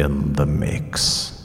In the mix.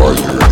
fire.